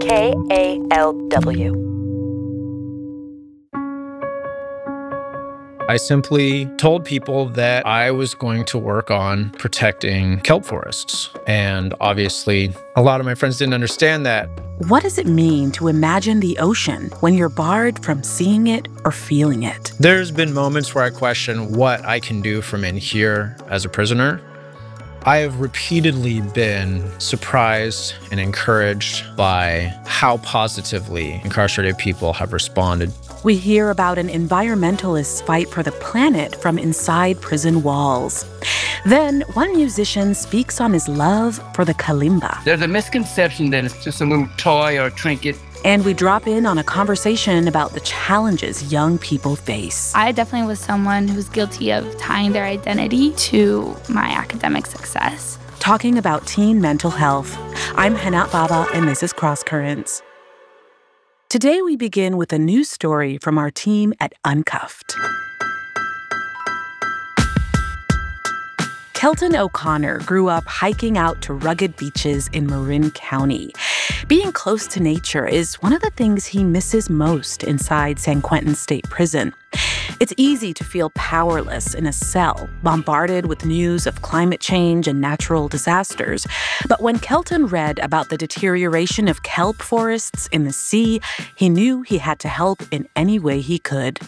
K A L W. I simply told people that I was going to work on protecting kelp forests. And obviously, a lot of my friends didn't understand that. What does it mean to imagine the ocean when you're barred from seeing it or feeling it? There's been moments where I question what I can do from in here as a prisoner. I have repeatedly been surprised and encouraged by how positively incarcerated people have responded we hear about an environmentalist's fight for the planet from inside prison walls. Then, one musician speaks on his love for the kalimba. There's a misconception that it's just a little toy or trinket. And we drop in on a conversation about the challenges young people face. I definitely was someone who's guilty of tying their identity to my academic success. Talking about teen mental health. I'm Hana Baba, and this is Cross Currents. Today, we begin with a news story from our team at Uncuffed. Kelton O'Connor grew up hiking out to rugged beaches in Marin County. Being close to nature is one of the things he misses most inside San Quentin State Prison. It's easy to feel powerless in a cell, bombarded with news of climate change and natural disasters. But when Kelton read about the deterioration of kelp forests in the sea, he knew he had to help in any way he could.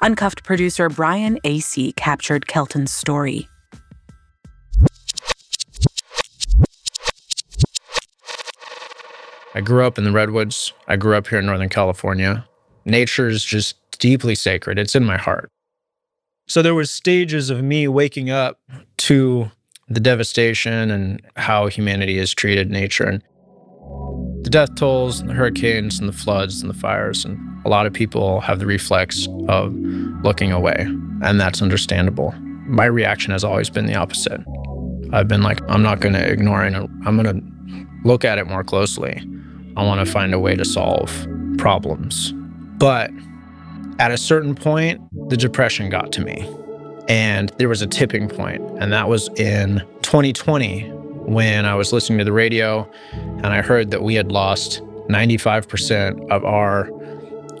Uncuffed producer Brian A.C. captured Kelton's story. I grew up in the Redwoods. I grew up here in Northern California. Nature is just deeply sacred. It's in my heart. So there was stages of me waking up to the devastation and how humanity has treated nature and the death tolls and the hurricanes and the floods and the fires and a lot of people have the reflex of looking away and that's understandable. My reaction has always been the opposite. I've been like I'm not going to ignore it. I'm going to look at it more closely. I want to find a way to solve problems. But at a certain point, the depression got to me. And there was a tipping point, and that was in 2020 when I was listening to the radio and I heard that we had lost 95% of our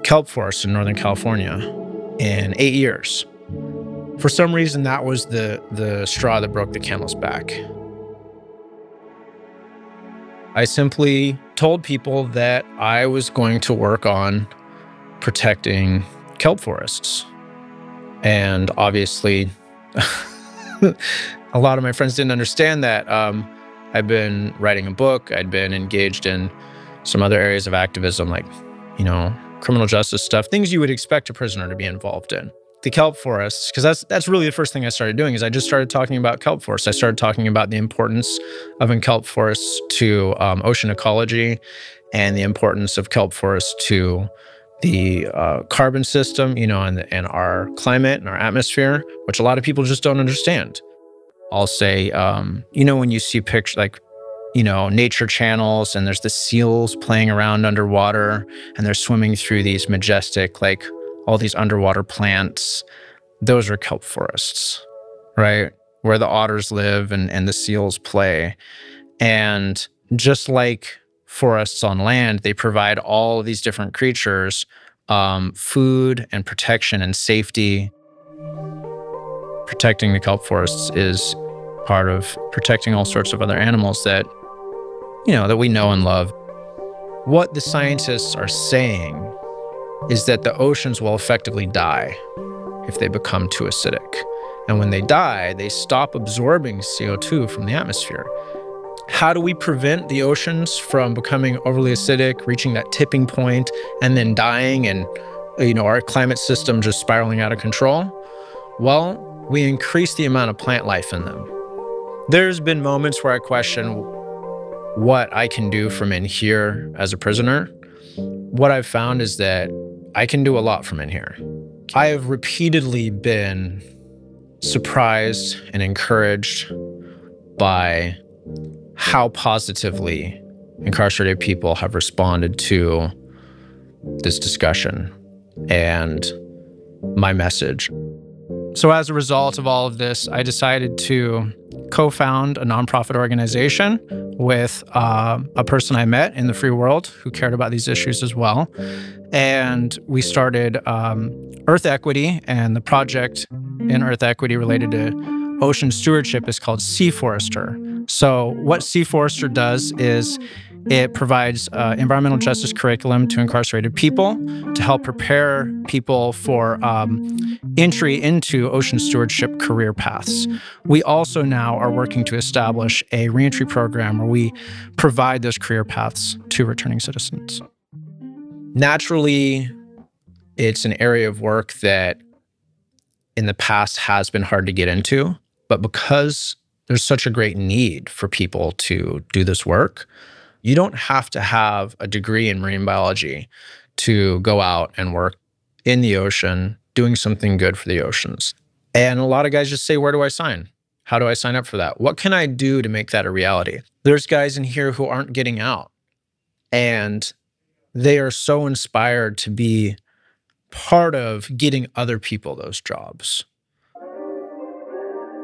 kelp forests in Northern California in eight years. For some reason, that was the, the straw that broke the camel's back. I simply told people that I was going to work on protecting kelp forests. And obviously, a lot of my friends didn't understand that. Um, I'd been writing a book, I'd been engaged in some other areas of activism, like, you know, criminal justice stuff, things you would expect a prisoner to be involved in. The kelp forests, because that's that's really the first thing I started doing is I just started talking about kelp forests. I started talking about the importance of kelp forests to um, ocean ecology and the importance of kelp forests to the uh, carbon system, you know, and, and our climate and our atmosphere, which a lot of people just don't understand. I'll say, um, you know, when you see pictures like, you know, nature channels and there's the seals playing around underwater and they're swimming through these majestic, like all these underwater plants, those are kelp forests, right? Where the otters live and, and the seals play. And just like forests on land, they provide all of these different creatures um, food and protection and safety. Protecting the kelp forests is part of protecting all sorts of other animals that, you know, that we know and love. What the scientists are saying is that the oceans will effectively die if they become too acidic. And when they die, they stop absorbing CO2 from the atmosphere. How do we prevent the oceans from becoming overly acidic, reaching that tipping point, and then dying and you know our climate system just spiraling out of control? Well, we increase the amount of plant life in them. There's been moments where I question what I can do from in here as a prisoner. What I've found is that I can do a lot from in here. I have repeatedly been surprised and encouraged by how positively incarcerated people have responded to this discussion and my message. So, as a result of all of this, I decided to co found a nonprofit organization with uh, a person I met in the free world who cared about these issues as well. And we started um, Earth Equity, and the project in Earth Equity related to ocean stewardship is called Sea Forester. So, what Sea Forester does is it provides uh, environmental justice curriculum to incarcerated people to help prepare people for um, entry into ocean stewardship career paths. We also now are working to establish a reentry program where we provide those career paths to returning citizens. Naturally, it's an area of work that in the past has been hard to get into, but because there's such a great need for people to do this work, you don't have to have a degree in marine biology to go out and work in the ocean doing something good for the oceans. And a lot of guys just say, Where do I sign? How do I sign up for that? What can I do to make that a reality? There's guys in here who aren't getting out and they are so inspired to be part of getting other people those jobs.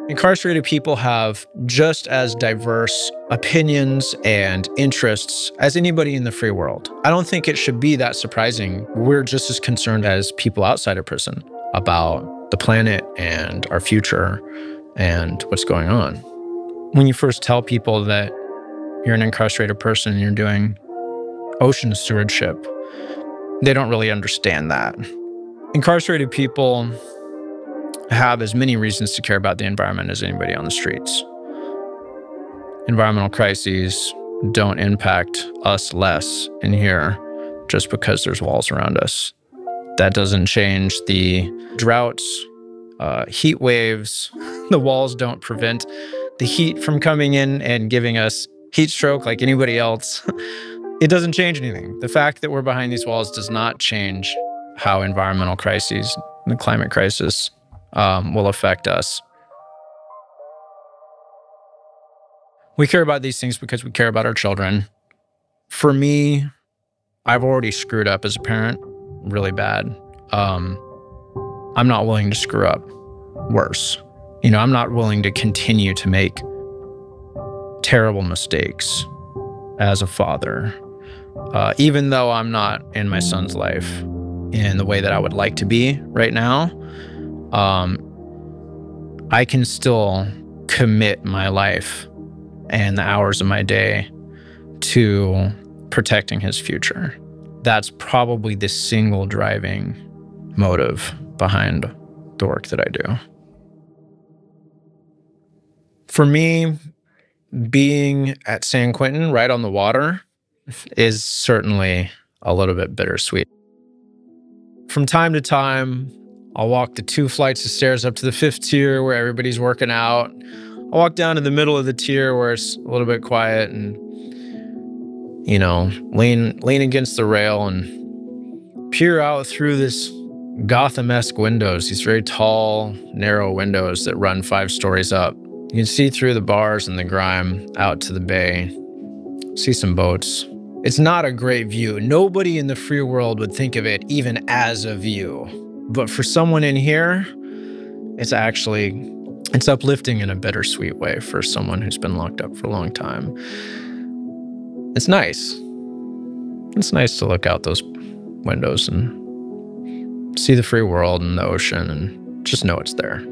Incarcerated people have just as diverse opinions and interests as anybody in the free world. I don't think it should be that surprising. We're just as concerned as people outside of prison about the planet and our future and what's going on. When you first tell people that you're an incarcerated person and you're doing ocean stewardship, they don't really understand that. Incarcerated people have as many reasons to care about the environment as anybody on the streets. Environmental crises don't impact us less in here just because there's walls around us. That doesn't change the droughts, uh, heat waves. The walls don't prevent the heat from coming in and giving us heat stroke like anybody else. it doesn't change anything. The fact that we're behind these walls does not change how environmental crises, the climate crisis, um, will affect us. We care about these things because we care about our children. For me, I've already screwed up as a parent really bad. Um, I'm not willing to screw up worse. You know, I'm not willing to continue to make terrible mistakes as a father, uh, even though I'm not in my son's life in the way that I would like to be right now um, I can still commit my life and the hours of my day to protecting his future. That's probably the single driving motive behind the work that I do. For me, being at San Quentin right on the water is certainly a little bit bittersweet. From time to time, I'll walk the two flights of stairs up to the fifth tier where everybody's working out. I'll walk down to the middle of the tier where it's a little bit quiet and you know, lean lean against the rail and peer out through this Gotham-esque windows, these very tall, narrow windows that run five stories up. You can see through the bars and the grime out to the bay, see some boats. It's not a great view. Nobody in the free world would think of it even as a view. But for someone in here, it's actually it's uplifting in a bittersweet way for someone who's been locked up for a long time. It's nice. It's nice to look out those windows and see the free world and the ocean and just know it's there.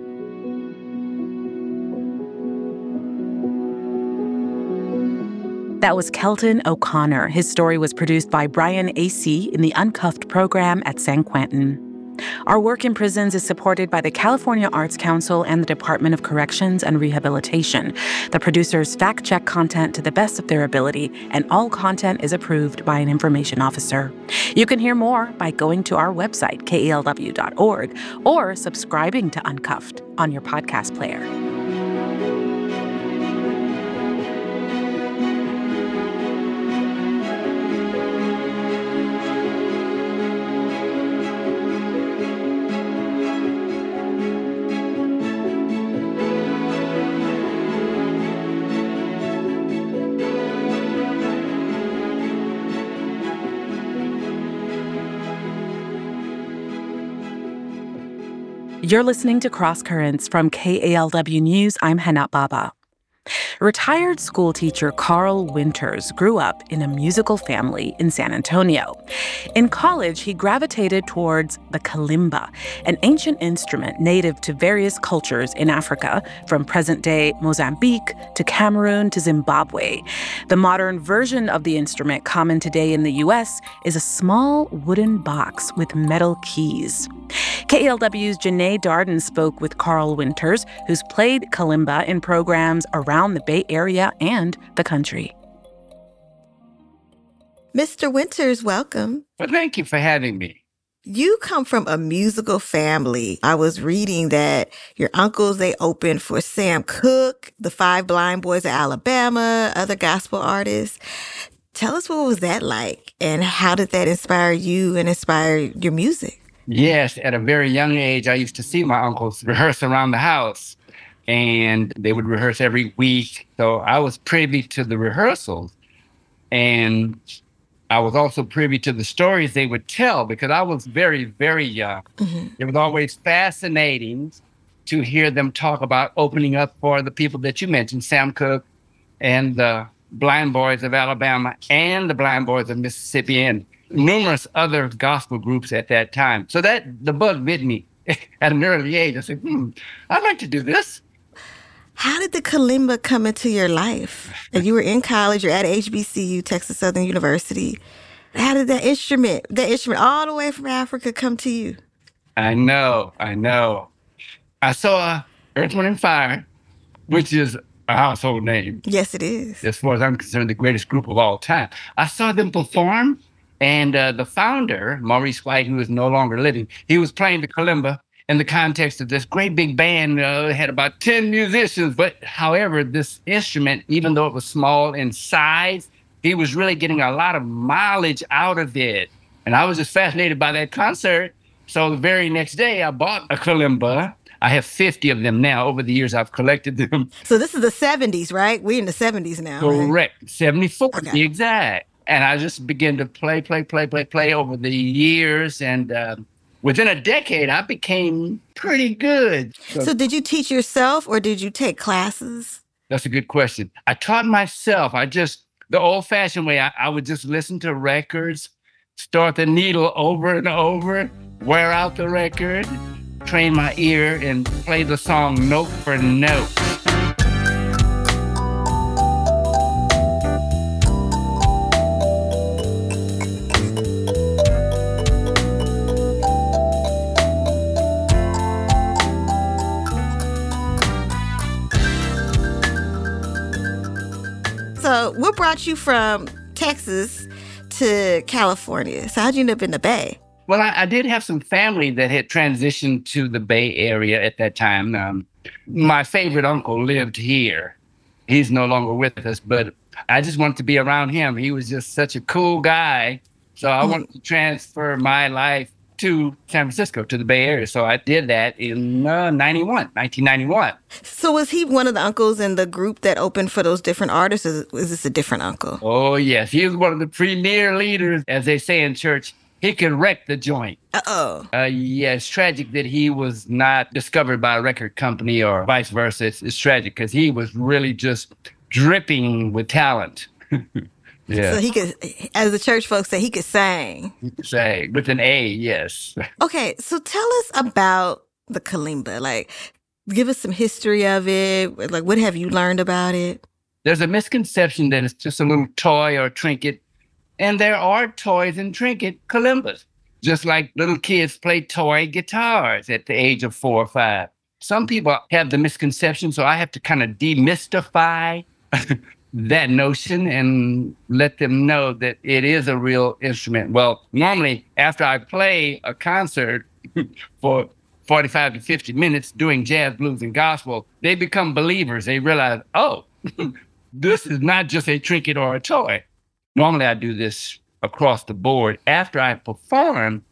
That was Kelton O'Connor. His story was produced by Brian A.C. in the Uncuffed program at San Quentin. Our work in prisons is supported by the California Arts Council and the Department of Corrections and Rehabilitation. The producers fact check content to the best of their ability, and all content is approved by an information officer. You can hear more by going to our website, kalw.org, or subscribing to Uncuffed on your podcast player. You're listening to Cross Currents from KALW News. I'm Hana Baba. Retired schoolteacher Carl Winters grew up in a musical family in San Antonio. In college, he gravitated towards the kalimba, an ancient instrument native to various cultures in Africa, from present day Mozambique to Cameroon to Zimbabwe. The modern version of the instrument, common today in the US, is a small wooden box with metal keys. KALW's Janae Darden spoke with Carl Winters, who's played kalimba in programs around the Area and the country. Mr. Winters, welcome. Well, thank you for having me. You come from a musical family. I was reading that your uncles, they opened for Sam Cooke, the Five Blind Boys of Alabama, other gospel artists. Tell us what was that like and how did that inspire you and inspire your music? Yes, at a very young age, I used to see my uncles rehearse around the house and they would rehearse every week. So I was privy to the rehearsals. And I was also privy to the stories they would tell because I was very, very young. Mm-hmm. It was always fascinating to hear them talk about opening up for the people that you mentioned, Sam Cooke and the Blind Boys of Alabama and the Blind Boys of Mississippi and numerous other gospel groups at that time. So that the bug bit me at an early age. I said, hmm, I'd like to do this. How did the kalimba come into your life? And you were in college, you're at HBCU, Texas Southern University. How did that instrument, that instrument all the way from Africa come to you? I know, I know. I saw Earth, Wind, and Fire, which is a household name. Yes, it is. As far as I'm concerned, the greatest group of all time. I saw them perform, and uh, the founder, Maurice White, who is no longer living, he was playing the kalimba in the context of this great big band. Uh, it had about 10 musicians, but however, this instrument, even though it was small in size, he was really getting a lot of mileage out of it. And I was just fascinated by that concert. So the very next day, I bought a kalimba. I have 50 of them now. Over the years, I've collected them. So this is the 70s, right? We're in the 70s now. Correct. Right? 74 okay. exact. And I just began to play, play, play, play, play over the years. And uh, within a decade, I became pretty good. So, so, did you teach yourself or did you take classes? That's a good question. I taught myself. I just, the old fashioned way, I, I would just listen to records, start the needle over and over, wear out the record, train my ear, and play the song note for note. Brought you from Texas to California? So, how'd you end up in the Bay? Well, I, I did have some family that had transitioned to the Bay Area at that time. Um, my favorite uncle lived here. He's no longer with us, but I just wanted to be around him. He was just such a cool guy. So I hmm. wanted to transfer my life to San Francisco, to the Bay Area. So I did that in uh, 91, 1991. So was he one of the uncles in the group that opened for those different artists? Is, is this a different uncle? Oh, yes. He was one of the premier leaders, as they say in church. He could wreck the joint. Uh-oh. Uh, yeah, it's tragic that he was not discovered by a record company or vice versa. It's, it's tragic because he was really just dripping with talent. Yeah. So he could, as the church folks say, he could sing. He could sing with an A, yes. Okay, so tell us about the kalimba. Like, give us some history of it. Like, what have you learned about it? There's a misconception that it's just a little toy or trinket, and there are toys and trinket kalimbas, just like little kids play toy guitars at the age of four or five. Some people have the misconception, so I have to kind of demystify that notion and let them know that it is a real instrument. Well, normally after I play a concert for 45 to 50 minutes doing jazz, blues, and gospel, they become believers. They realize, oh, this is not just a trinket or a toy. Normally I do this across the board. After I perform,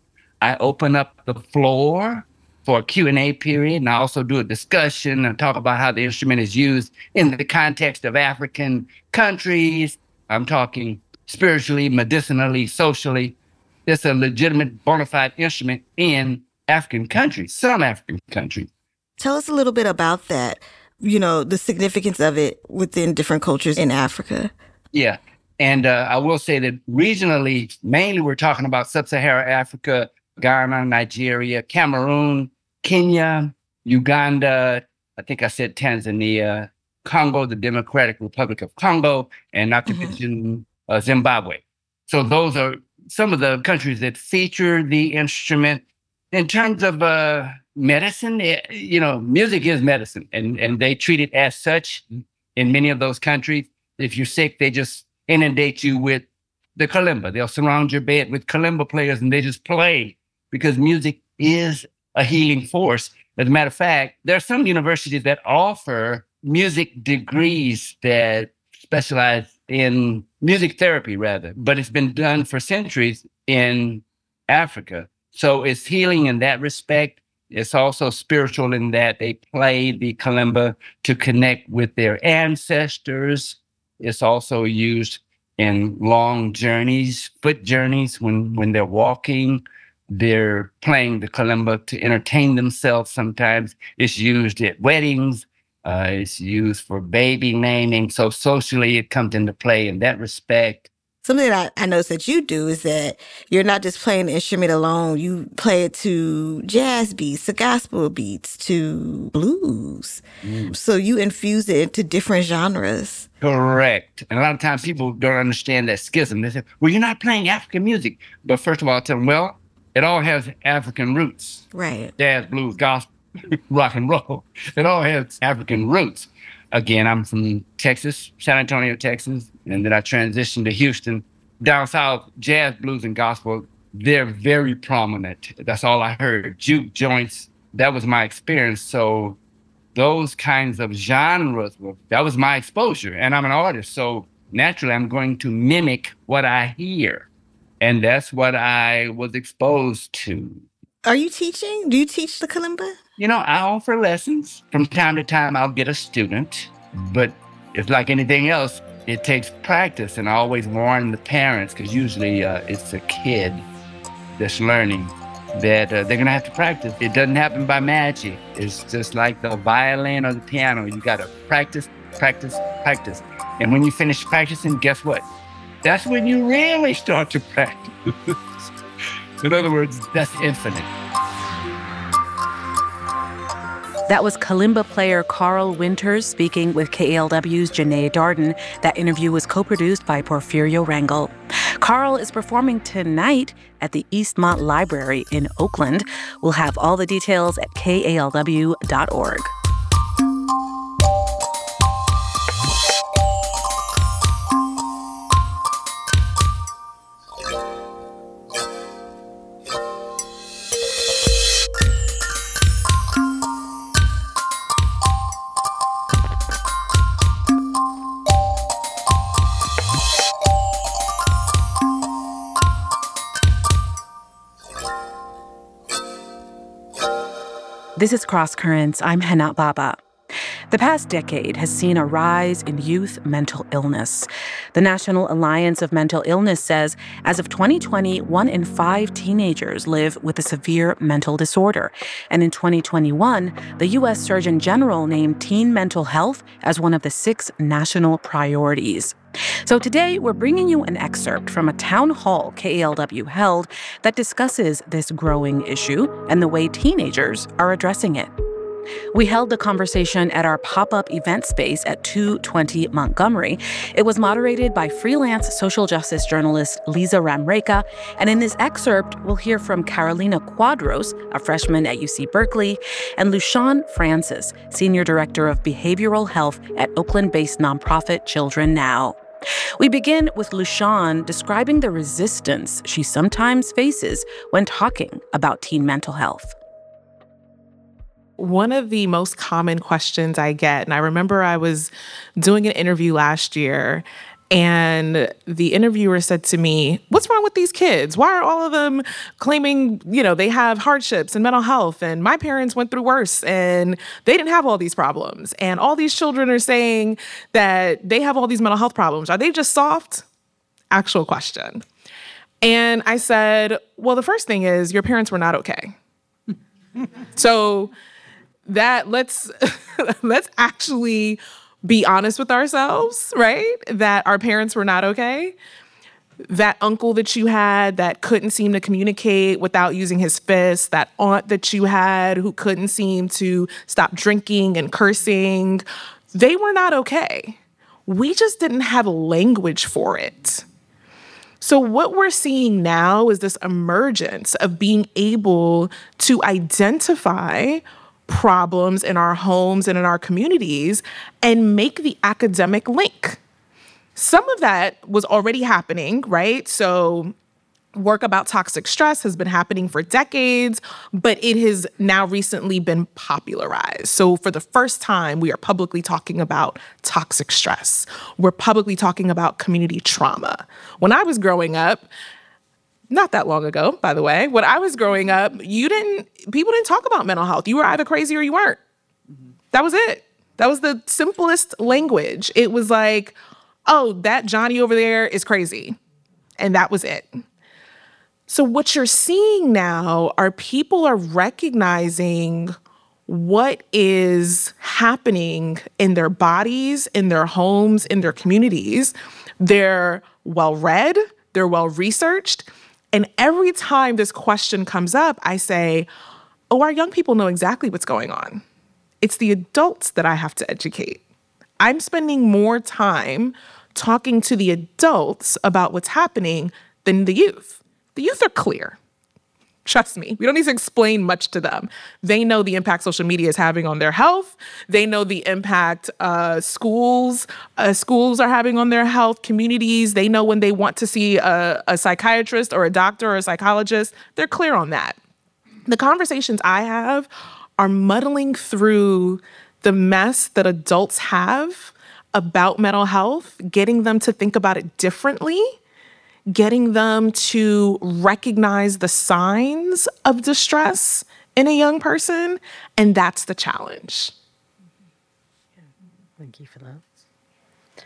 I open up the floor for a Q&A period, and I also do a discussion and talk about how the instrument is used in the context of African countries. I'm talking spiritually, medicinally, socially. It's a legitimate bona fide instrument in African countries, some African countries. Tell us a little bit about that. you know, the significance of it within different cultures in Africa. Yeah. And uh, I will say that regionally, mainly we're talking about sub Saharan Africa, Ghana, Nigeria, Cameroon, Kenya, Uganda, I think I said Tanzania, Congo, the Democratic Republic of Congo, and not to mm-hmm. mention uh, Zimbabwe. So those are some of the countries that feature the instrument. In terms of uh, medicine, it, eh, you know, music is medicine, and, and they treat it as such in many of those countries. If you're sick, they just inundate you with the kalimba. They'll surround your bed with kalimba players and they just play because music is a healing force. As a matter of fact, there are some universities that offer music degrees that specialize in music therapy, rather, but it's been done for centuries in Africa. So it's healing in that respect. It's also spiritual in that they play the kalimba to connect with their ancestors. It's also used in long journeys, foot journeys when, when they're walking. They're playing the kalimba to entertain themselves sometimes. It's used at weddings. Uh, it's used for baby naming. So socially, it comes into play in that respect. Something that I, I noticed that you do is that you're not just playing the instrument alone. You play it to jazz beats, to gospel beats, to blues. Mm. So you infuse it into different genres. Correct. And a lot of times people don't understand that schism. They say, well, you're not playing African music. But first of all, I tell them, well, it all has African roots. Right. Jazz, blues, gospel, rock and roll. It all has African roots. Again, I'm from Texas, San Antonio, Texas, and then I transitioned to Houston. Down south, jazz, blues, and gospel, they're very prominent. That's all I heard. Juke joints, that was my experience. So those kinds of genres, were, that was my exposure. And I'm an artist. So naturally, I'm going to mimic what I hear. And that's what I was exposed to. Are you teaching? Do you teach the kalimba? You know, I offer lessons. From time to time, I'll get a student, but it's like anything else, it takes practice. And I always warn the parents, because usually uh, it's a kid that's learning, that uh, they're going to have to practice. It doesn't happen by magic. It's just like the violin or the piano. You got to practice, practice, practice. And when you finish practicing, guess what? That's when you really start to practice. In other words, that's infinite. That was kalimba player Carl Winters speaking with KALW's Janae Darden. That interview was co produced by Porfirio Rangel. Carl is performing tonight at the Eastmont Library in Oakland. We'll have all the details at kalw.org. This is Cross Currents. I'm Hana Baba. The past decade has seen a rise in youth mental illness. The National Alliance of Mental Illness says as of 2020, one in five teenagers live with a severe mental disorder. And in 2021, the U.S. Surgeon General named teen mental health as one of the six national priorities. So today, we're bringing you an excerpt from a town hall KALW held that discusses this growing issue and the way teenagers are addressing it. We held the conversation at our pop up event space at 220 Montgomery. It was moderated by freelance social justice journalist Lisa Ramreka. And in this excerpt, we'll hear from Carolina Quadros, a freshman at UC Berkeley, and Lishaun Francis, senior director of behavioral health at Oakland based nonprofit Children Now. We begin with Lishaun describing the resistance she sometimes faces when talking about teen mental health one of the most common questions I get, and I remember I was doing an interview last year, and the interviewer said to me, What's wrong with these kids? Why are all of them claiming, you know, they have hardships and mental health? And my parents went through worse and they didn't have all these problems. And all these children are saying that they have all these mental health problems. Are they just soft? Actual question. And I said, Well, the first thing is your parents were not okay. so that let's let's actually be honest with ourselves, right? That our parents were not okay. That uncle that you had that couldn't seem to communicate without using his fists, that aunt that you had who couldn't seem to stop drinking and cursing, they were not okay. We just didn't have language for it. So, what we're seeing now is this emergence of being able to identify problems in our homes and in our communities and make the academic link. Some of that was already happening, right? So, work about toxic stress has been happening for decades, but it has now recently been popularized. So, for the first time, we are publicly talking about toxic stress. We're publicly talking about community trauma. When I was growing up, not that long ago, by the way, when I was growing up, you didn't, people didn't talk about mental health. You were either crazy or you weren't. That was it. That was the simplest language. It was like, oh, that Johnny over there is crazy. And that was it. So, what you're seeing now are people are recognizing what is happening in their bodies, in their homes, in their communities. They're well read, they're well researched. And every time this question comes up, I say, Oh, our young people know exactly what's going on. It's the adults that I have to educate. I'm spending more time talking to the adults about what's happening than the youth. The youth are clear. Trust me, we don't need to explain much to them. They know the impact social media is having on their health. They know the impact uh, schools uh, schools are having on their health. Communities. They know when they want to see a, a psychiatrist or a doctor or a psychologist. They're clear on that. The conversations I have are muddling through the mess that adults have about mental health, getting them to think about it differently getting them to recognize the signs of distress in a young person. And that's the challenge. Thank you for that.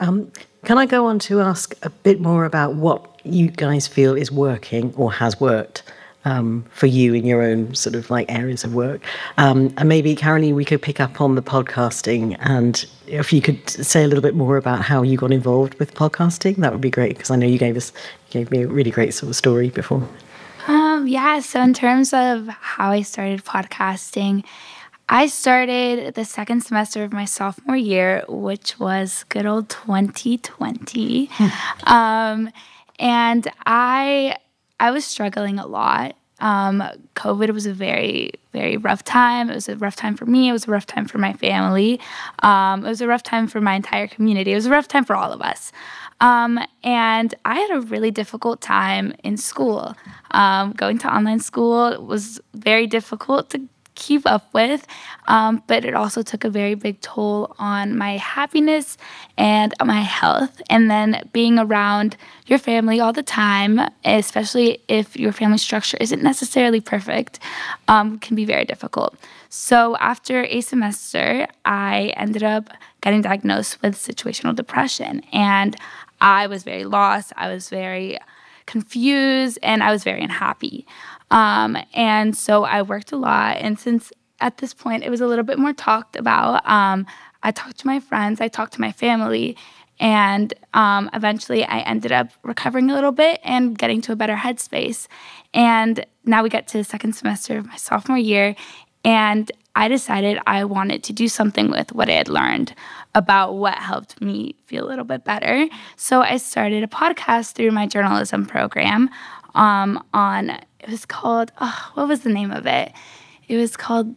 Um, can I go on to ask a bit more about what you guys feel is working or has worked um, for you in your own sort of like areas of work. Um, and maybe, Caroline, we could pick up on the podcasting. And if you could say a little bit more about how you got involved with podcasting, that would be great because I know you gave us you gave me a really great sort of story before. Um, yeah. So in terms of how I started podcasting, I started the second semester of my sophomore year, which was good old 2020. um, and I I was struggling a lot. Um, COVID was a very, very rough time. It was a rough time for me. It was a rough time for my family. Um, it was a rough time for my entire community. It was a rough time for all of us. Um, and I had a really difficult time in school. Um, going to online school was very difficult to keep up with. Um, but it also took a very big toll on my happiness and my health. And then being around your family all the time, especially if your family structure isn't necessarily perfect, um, can be very difficult. So after a semester, I ended up getting diagnosed with situational depression. And I was very lost. I was very confused and I was very unhappy. Um, and so I worked a lot. And since at this point it was a little bit more talked about, um, I talked to my friends, I talked to my family, and um, eventually I ended up recovering a little bit and getting to a better headspace. And now we get to the second semester of my sophomore year, and I decided I wanted to do something with what I had learned about what helped me feel a little bit better. So I started a podcast through my journalism program um, on it was called oh, what was the name of it? It was called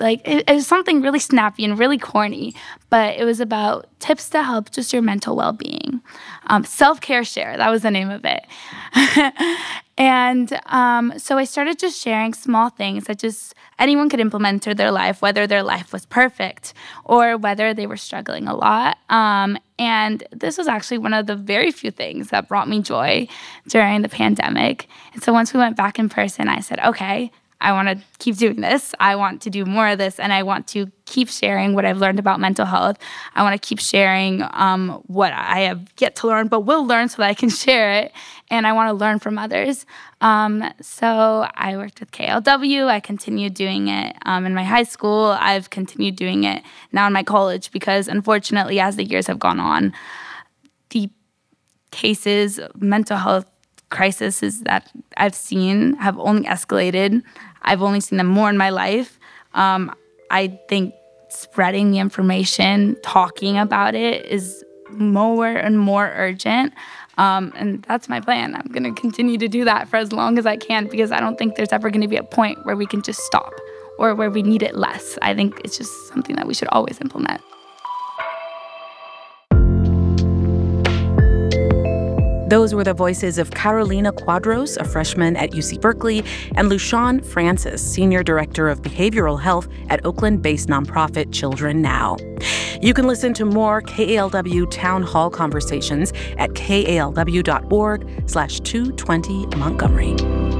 like it, it, was something really snappy and really corny, but it was about tips to help just your mental well-being. Um, Self-care share that was the name of it, and um, so I started just sharing small things that just anyone could implement into their life, whether their life was perfect or whether they were struggling a lot. Um, and this was actually one of the very few things that brought me joy during the pandemic. And so once we went back in person, I said, okay, I want to keep doing this. I want to do more of this, and I want to keep sharing what I've learned about mental health. I want to keep sharing um, what I have yet to learn, but will learn so that I can share it. And I want to learn from others. Um, so I worked with KALW. I continued doing it um, in my high school. I've continued doing it now in my college because, unfortunately, as the years have gone on, the cases, mental health crises that I've seen have only escalated. I've only seen them more in my life. Um, I think spreading the information, talking about it is more and more urgent. Um, and that's my plan. I'm going to continue to do that for as long as I can because I don't think there's ever going to be a point where we can just stop or where we need it less. I think it's just something that we should always implement. Those were the voices of Carolina Quadros, a freshman at UC Berkeley, and Lishaun Francis, Senior Director of Behavioral Health at Oakland based nonprofit Children Now. You can listen to more KALW Town Hall conversations at kalw.org slash 220 Montgomery.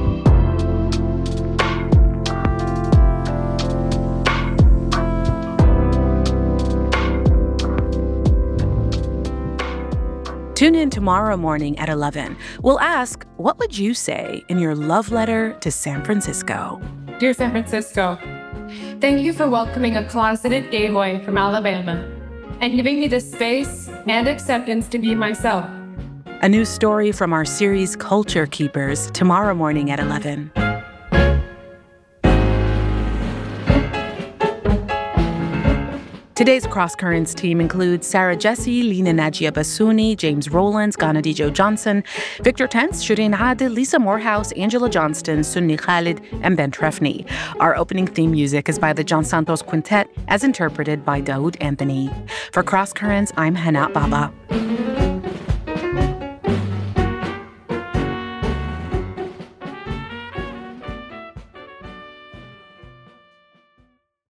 Tune in tomorrow morning at 11. We'll ask, what would you say in your love letter to San Francisco? Dear San Francisco, thank you for welcoming a closeted gay boy from Alabama and giving me the space and acceptance to be myself. A new story from our series Culture Keepers tomorrow morning at 11. Today's Cross Currents team includes Sarah Jesse, Lina Najia Basuni, James Rowlands, Ghanadi Joe Johnson, Victor Tense, Shireen Adil, Lisa Morehouse, Angela Johnston, Sunni Khalid, and Ben Trefny. Our opening theme music is by the John Santos Quintet, as interpreted by Daoud Anthony. For Cross Currents, I'm Hana Baba.